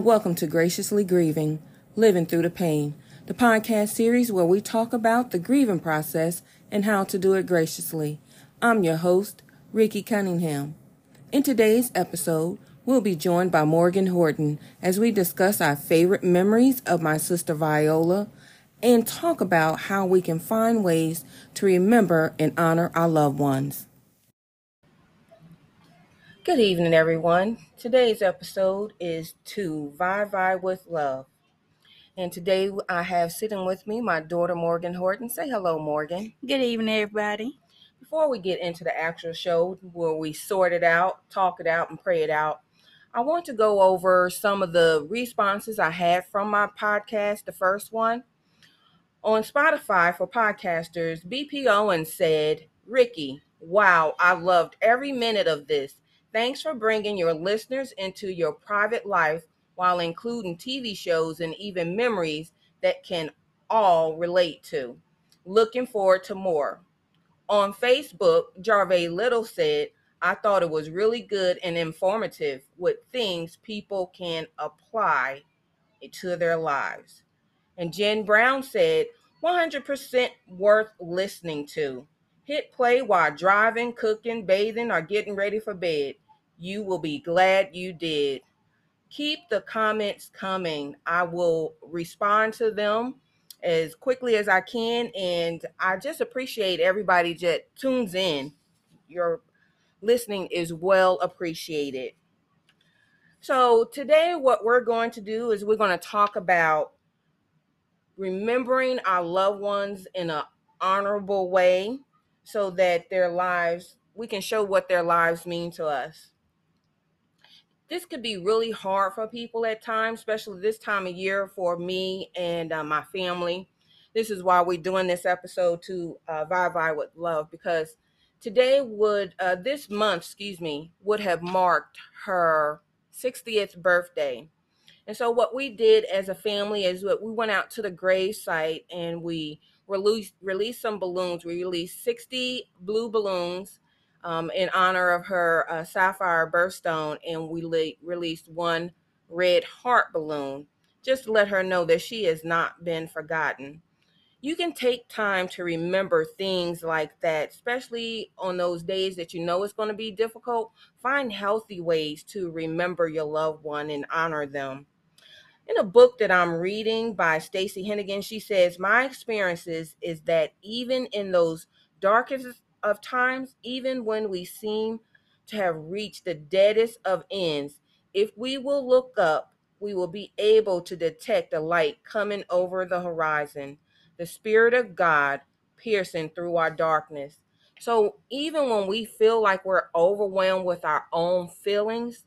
and welcome to Graciously Grieving Living Through the Pain, the podcast series where we talk about the grieving process and how to do it graciously. I'm your host, Ricky Cunningham. In today's episode, we'll be joined by Morgan Horton as we discuss our favorite memories of my sister Viola and talk about how we can find ways to remember and honor our loved ones. Good evening, everyone. Today's episode is To ViVi with Love. And today I have sitting with me my daughter Morgan Horton. Say hello, Morgan. Good evening, everybody. Before we get into the actual show where we sort it out, talk it out, and pray it out, I want to go over some of the responses I had from my podcast. The first one on Spotify for podcasters, BP Owens said, Ricky, wow, I loved every minute of this. Thanks for bringing your listeners into your private life while including TV shows and even memories that can all relate to. Looking forward to more. On Facebook, Jarve Little said, I thought it was really good and informative with things people can apply to their lives. And Jen Brown said, 100% worth listening to. Hit play while driving, cooking, bathing, or getting ready for bed. You will be glad you did. Keep the comments coming. I will respond to them as quickly as I can. And I just appreciate everybody that tunes in. Your listening is well appreciated. So, today, what we're going to do is we're going to talk about remembering our loved ones in an honorable way so that their lives, we can show what their lives mean to us. This could be really hard for people at times, especially this time of year for me and uh, my family. This is why we're doing this episode to uh, ViVi with Love because today would, uh, this month, excuse me, would have marked her 60th birthday. And so what we did as a family is that we went out to the grave site and we released released some balloons. We released 60 blue balloons um, in honor of her uh, sapphire birthstone, and we le- released one red heart balloon just to let her know that she has not been forgotten. You can take time to remember things like that, especially on those days that you know it's going to be difficult. Find healthy ways to remember your loved one and honor them. In a book that I'm reading by Stacy Hennigan, she says, My experiences is that even in those darkest of times, even when we seem to have reached the deadest of ends, if we will look up, we will be able to detect a light coming over the horizon, the Spirit of God piercing through our darkness. So even when we feel like we're overwhelmed with our own feelings,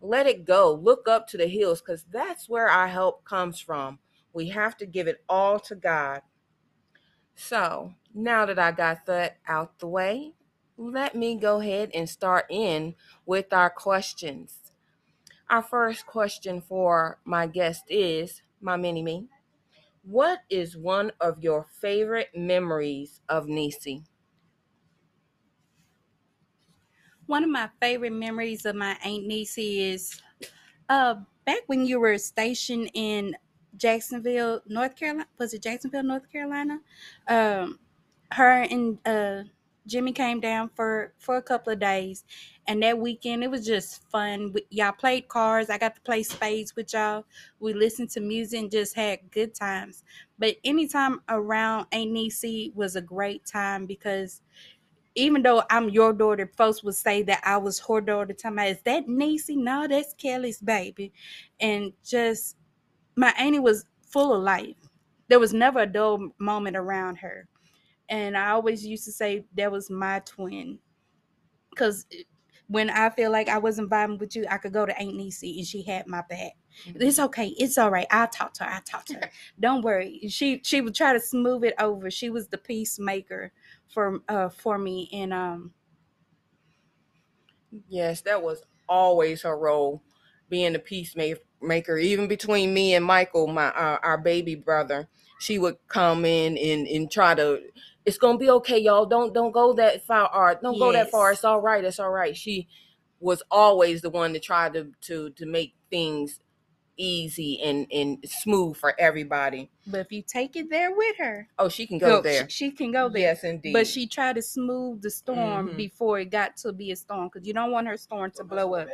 let it go. Look up to the hills because that's where our help comes from. We have to give it all to God. So now that I got that out the way, let me go ahead and start in with our questions. Our first question for my guest is my mini me. What is one of your favorite memories of Nisi? One of my favorite memories of my Aunt Nisi is uh, back when you were stationed in Jacksonville, North Carolina. Was it Jacksonville, North Carolina? Um, her and uh, Jimmy came down for for a couple of days, and that weekend it was just fun. Y'all played cards. I got to play spades with y'all. We listened to music and just had good times. But anytime around Aunt Nisi was a great time because even though I'm your daughter, folks would say that I was her daughter. Time is that Nisi? No, that's Kelly's baby, and just my auntie was full of life. There was never a dull moment around her. And I always used to say that was my twin. Because when I feel like I wasn't vibing with you, I could go to Aunt Nisi and she had my back. Mm-hmm. It's okay. It's all right. I'll talk to her. I'll talk to her. Don't worry. She she would try to smooth it over. She was the peacemaker for uh for me. And um Yes, that was always her role, being the peacemaker even between me and michael my uh, our baby brother she would come in and and try to it's gonna be okay y'all don't don't go that far or don't yes. go that far it's all right it's all right she was always the one to try to to to make things easy and and smooth for everybody. But if you take it there with her, Oh, she can go go- there. She, she can go there. Yes, indeed. But she tried to smooth the storm Mhm. before it got to be a storm because you don't want her storm to blow up.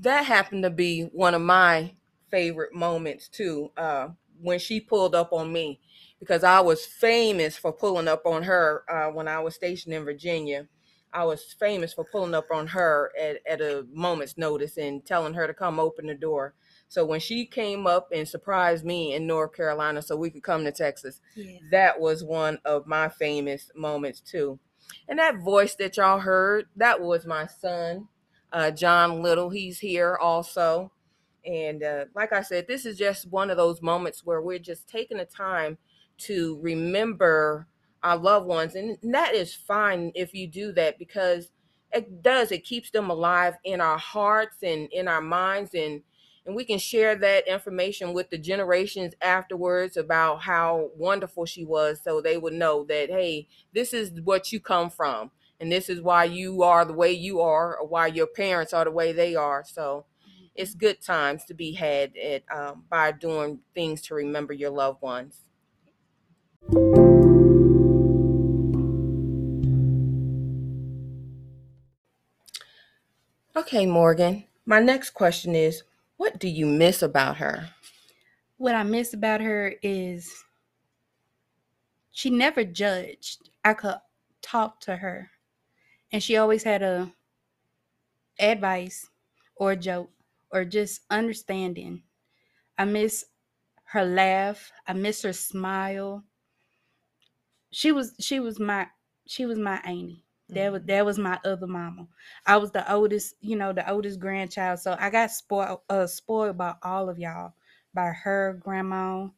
that happened to be one of my favorite moments too uh, when she pulled up on me because i was famous for pulling up on her uh, when i was stationed in virginia i was famous for pulling up on her at, at a moment's notice and telling her to come open the door so when she came up and surprised me in north carolina so we could come to texas Yeah. that was one of my famous moments too. And that voice that y'all heard, that was my son, uh, John Little. He's here also. And uh, like I said, this is just one of those moments where we're just taking the time to remember our loved ones. And that is fine if you do that because it does, it keeps them alive in our hearts and in our minds. And and we can share that information with the generations afterwards about how wonderful she was so they would know that hey this is what you come from and this is why you are the way you are or why your parents are the way they are so it's good times to be had at um, by doing things to remember your loved ones. Okay morgan my next question is what do you miss about her? What I miss about her is she never judged. I could talk to her, and she always had a advice or a joke or just understanding. I miss her laugh. I miss her smile. She was she was my she was my auntie. That was that was my other mama. I was the oldest, you know, the oldest grandchild. So I got spoiled uh spoiled by all of y'all, by her grandma,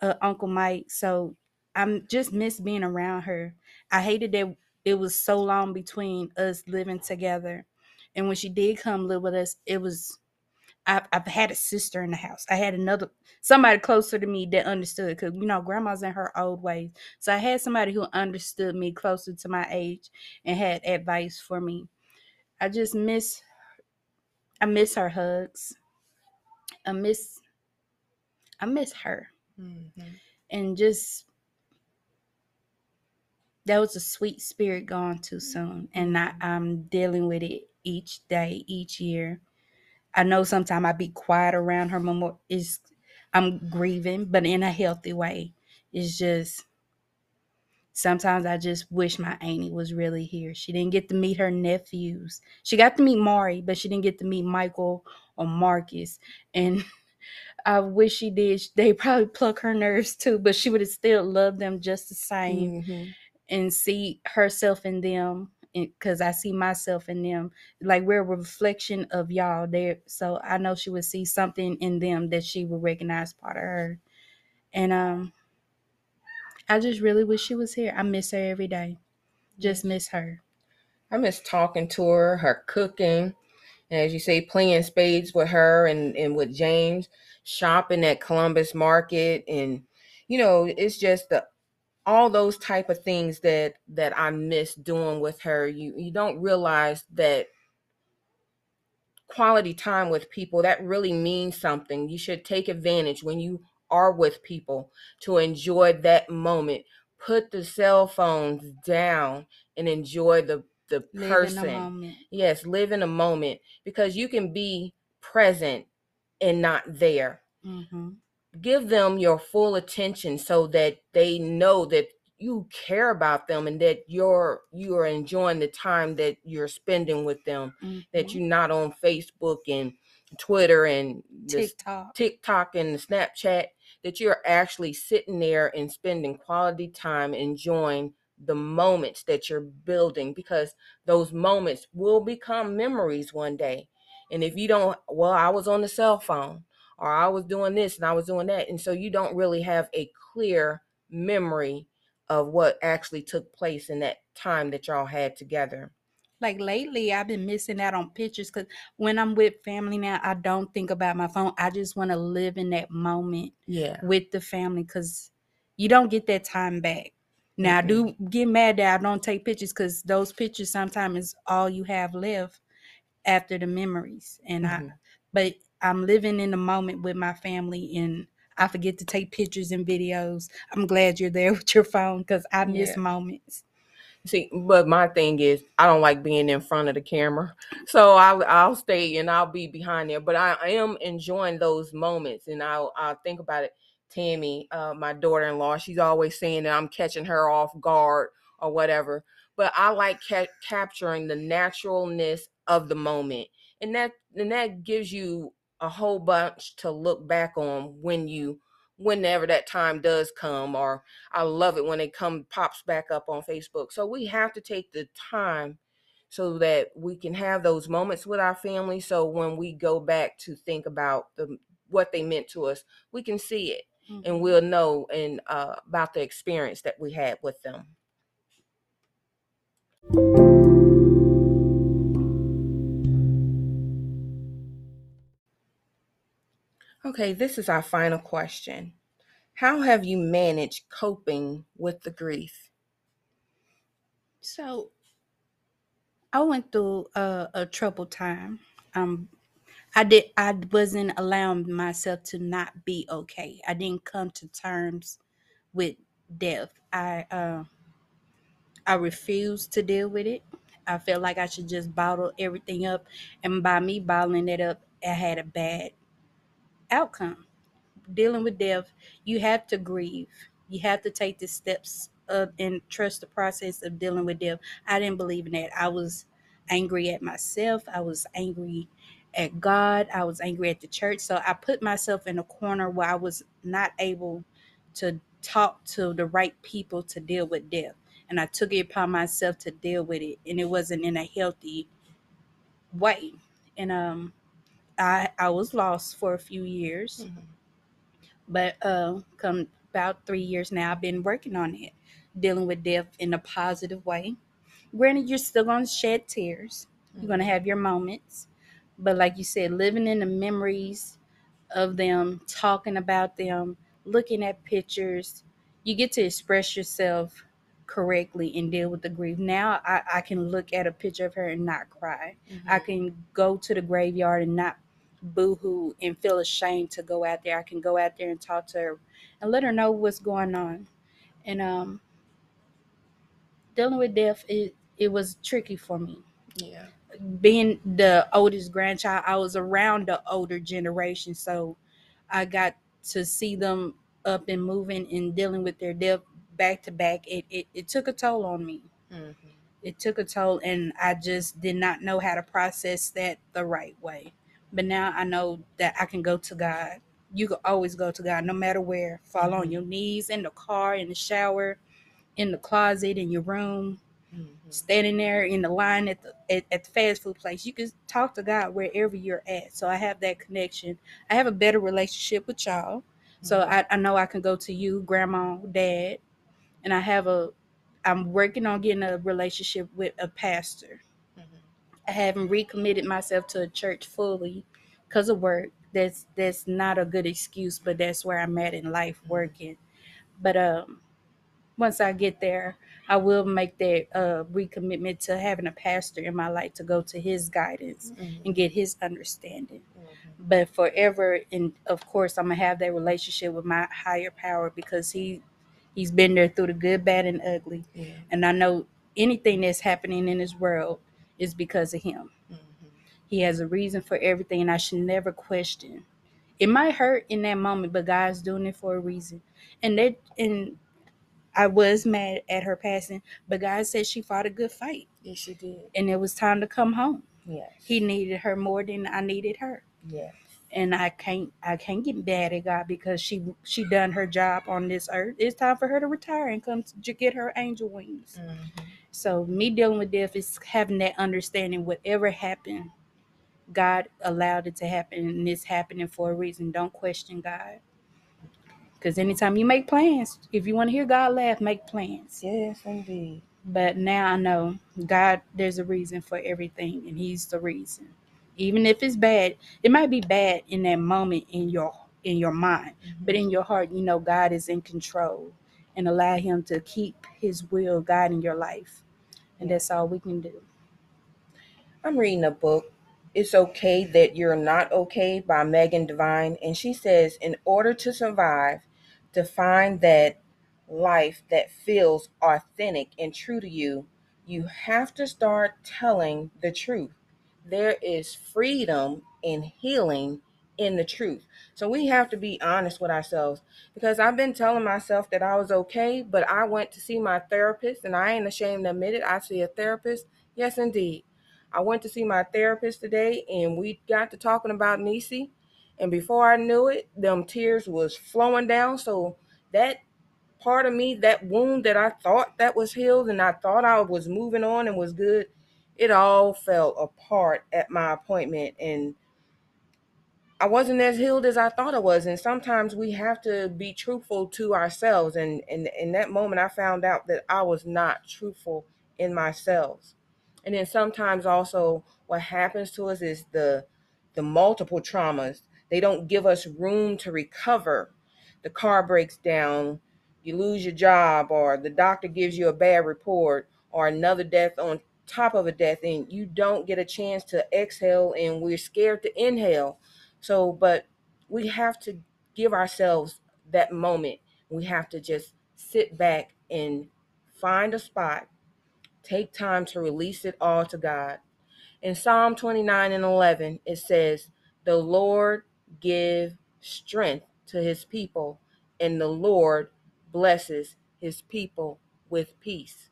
uh, Uncle Mike. So I'm just miss being around her. I hated that it was so long between us living together. And when she did come live with us, it was I've, I've had a sister in the house. I had another somebody closer to me that understood because you know grandma's in her old ways. So I had somebody who understood me closer to my age and had advice for me. I just miss I miss her hugs. I miss I miss her mm-hmm. and just that was a sweet spirit gone too soon and I, i'm dealing with it each day each year i know sometimes i be quiet around her memorial is i'm grieving but in a healthy way. It's just sometimes i just wish my auntie was really here. She didn't get to meet her nephews. She got to meet mari but she didn't get to meet michael or marcus. And I wish she did. They probably pluck her nerves too, but she would have still loved them just the same Mhm. and see herself in them because I see myself in them. Like we're a reflection of y'all there. So I know she would see something in them that she would recognize part of her. And um I just really wish she was here. I miss her every day. Just miss her. I miss talking to her, her cooking, and as you say, playing spades with her and, and with James, shopping at Columbus Market, and you know, it's just the all those type of things that that I miss doing with her. You you don't realize that quality time with people that really means something. You should take advantage when you are with people to enjoy that moment. Put the cell phones down and enjoy the the Live person. the. Yes, live in a moment because you can be present and not there. hmm Give them your full attention so that they know that you care about them and that you're you are enjoying the time that you're spending with them. That Mm-hmm. you're not on Facebook and Twitter and TikTok. TikTok and Snapchat, that you're actually sitting there and spending quality time enjoying the moments that you're building because those moments will become memories one day. And if you don't, well, I was on the cell phone or I was doing this and I was doing that. And so you don't really have a clear memory of what actually took place in that time that y'all had together. like lately i've been missing out on pictures because when i'm with family now i don't think about my phone i just want to live in that moment Yeah. with the family because you don't get that time back now i do get mad that i don't take pictures because those pictures sometimes is all you have left after the memories. And I Mhm. but I'm living in the moment with my family and I forget to take pictures and videos. I'm glad you're there with your phone because I miss Yeah. moments. See, but my thing is, I don't like being in front of the camera, so I'll I'll stay and I'll be behind there. But I, I am enjoying those moments, and I'll I'll think about it. Tammy, uh, my daughter-in-law, she's always saying that I'm catching her off guard or whatever. But I like ca- capturing the naturalness of the moment, and that and that gives you a whole bunch to look back on when you whenever that time does come or I love it when it come pops back up on Facebook. So we have to take the time so that we can have those moments with our family. So when we go back to think about the what they meant to us, we can see it Mhm. and we'll know and uh, about the experience that we had with them. Okay, this is our final question. How have you managed coping with the grief? So I went through a, a troubled time. Um, I did. I wasn't allowing myself to not be okay. I didn't come to terms with death. I uh, I refused to deal with it. I felt like I should just bottle everything up, and by me bottling it up, I had a bad outcome. Dealing with death, you have to grieve. You have to take the steps of and trust the process of dealing with death. I didn't believe in that. I was angry at myself. I was angry at God. I was angry at the church. So I put myself in a corner where I was not able to talk to the right people to deal with death. And I took it upon myself to deal with it. And it wasn't in a healthy way. And um I I was lost for a few years mm-hmm. but uh, come about three years now, I've been working on it, dealing with death in a positive way. Granted, you're still going to shed tears. You're going to mm-hmm. have your moments, but like you said, living in the memories of them, talking about them, looking at pictures, you get to express yourself correctly and deal with the grief. Now I, I can look at a picture of her and not cry. I mm-hmm. can go to the graveyard and not boohoo and feel ashamed to go out there. I can go out there and talk to her and let her know what's going on. And um, dealing with death, it it was tricky for me. Yeah. Being the oldest grandchild, I was around the older generation, so I got to see them up and moving and dealing with their death back to back. It it, it took a toll on me Mhm. it took a toll and i just did not know how to process that the right way but now i know that i can go to god you can always go to god no matter where fall on your knees in the car in the shower in the closet in your room Mhm. standing there in the line at the at, at the fast food place you can talk to god wherever you're at so i have that connection i have a better relationship with y'all so Mhm. I, I know i can go to you grandma dad and i have a i'm working on getting a relationship with a pastor. I haven't recommitted myself to a church fully because of work. That's that's not a good excuse, but that's where I'm at in life working. But um once I get there, I will make that uh recommitment to having a pastor in my life to go to his guidance Mhm. and get his understanding. Mhm. But forever and of course I'm gonna have that relationship with my higher power because he he's been there through the good, bad, and ugly. Yeah. And I know anything that's happening in this world is because of him. Mhm. He has a reason for everything, and I should never question. It might hurt in that moment, but God's doing it for a reason. And that, and I was mad at her passing, but God said she fought a good fight, Yes, you did. and it was time to come home. Yes. He needed her more than I needed her, Yes. And I can't, I can't get mad at God because she, she done her job on this earth. It's time for her to retire and come to get her angel wings. Mhm. So me dealing with death is having that understanding. Whatever happened, God allowed it to happen, and it's happening for a reason. Don't question God. Because anytime you make plans, if you want to hear God laugh, make plans. Yes, indeed. But now I know God, there's a reason for everything, and He's the reason. Even if it's bad, it might be bad in that moment in your in your mind, but mm-hmm. in your heart, you know God is in control, and allow Him to keep His will guiding your life, and that's all we can do. I'm reading a book It's Okay That You're Not Okay by Megan Devine. And she says, in order to survive, to find that life that feels authentic and true to you, you have to start telling the truth. There is freedom and healing in the truth. So we have to be honest with ourselves because I've been telling myself that I was okay, but I went to see my therapist and I ain't ashamed to admit it. I see a therapist. Yes, indeed. I went to see my therapist today and we got to talking about Nisi. And before I knew it, them tears was flowing down. So that part of me, that wound that I thought that was healed and I thought I was moving on and was good, it all fell apart at my appointment. And I wasn't as healed as I thought I was. And sometimes we have to be truthful to ourselves. And, and in that moment, I found out that I was not truthful in myself. And then sometimes also what happens to us is the the multiple traumas. They don't give us room to recover. The car breaks down, you lose your job, or the doctor gives you a bad report, or another death on top of a death, and you don't get a chance to exhale, and we're scared to inhale so, but we have to give ourselves that moment. We have to just sit back and find a spot, take time to release it all to God. In Psalm 29 and 11, it says, The Lord give strength to his people, and the Lord blesses his people with peace.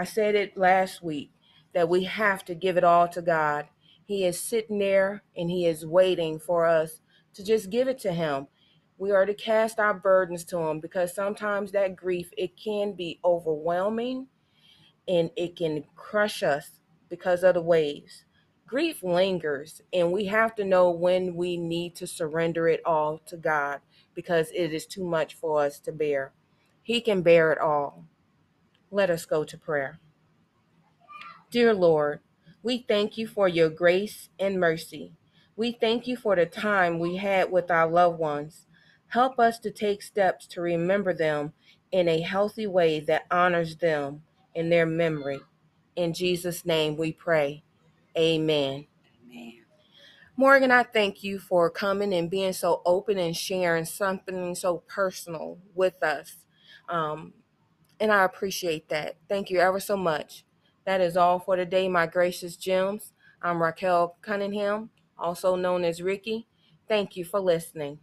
I said it last week that we have to give it all to God he is sitting there and He is waiting for us to just give it to Him. We are to cast our burdens to Him because sometimes that grief it can be overwhelming and it can crush us because of the waves. Grief lingers, and we have to know when we need to surrender it all to God because it is too much for us to bear. He can bear it all. Let us go to prayer. Dear Lord, we thank you for your grace and mercy. We thank you for the time we had with our loved ones. Help us to take steps to remember them in a healthy way that honors them in their memory. In Jesus' name we pray. Amen. Amen. Morgan, I thank you for coming and being so open and sharing something so personal with us. Um, and I appreciate that. Thank you ever so much. That is all for today, my gracious gems. I'm Raquel Cunningham, also known as Ricky. Thank you for listening.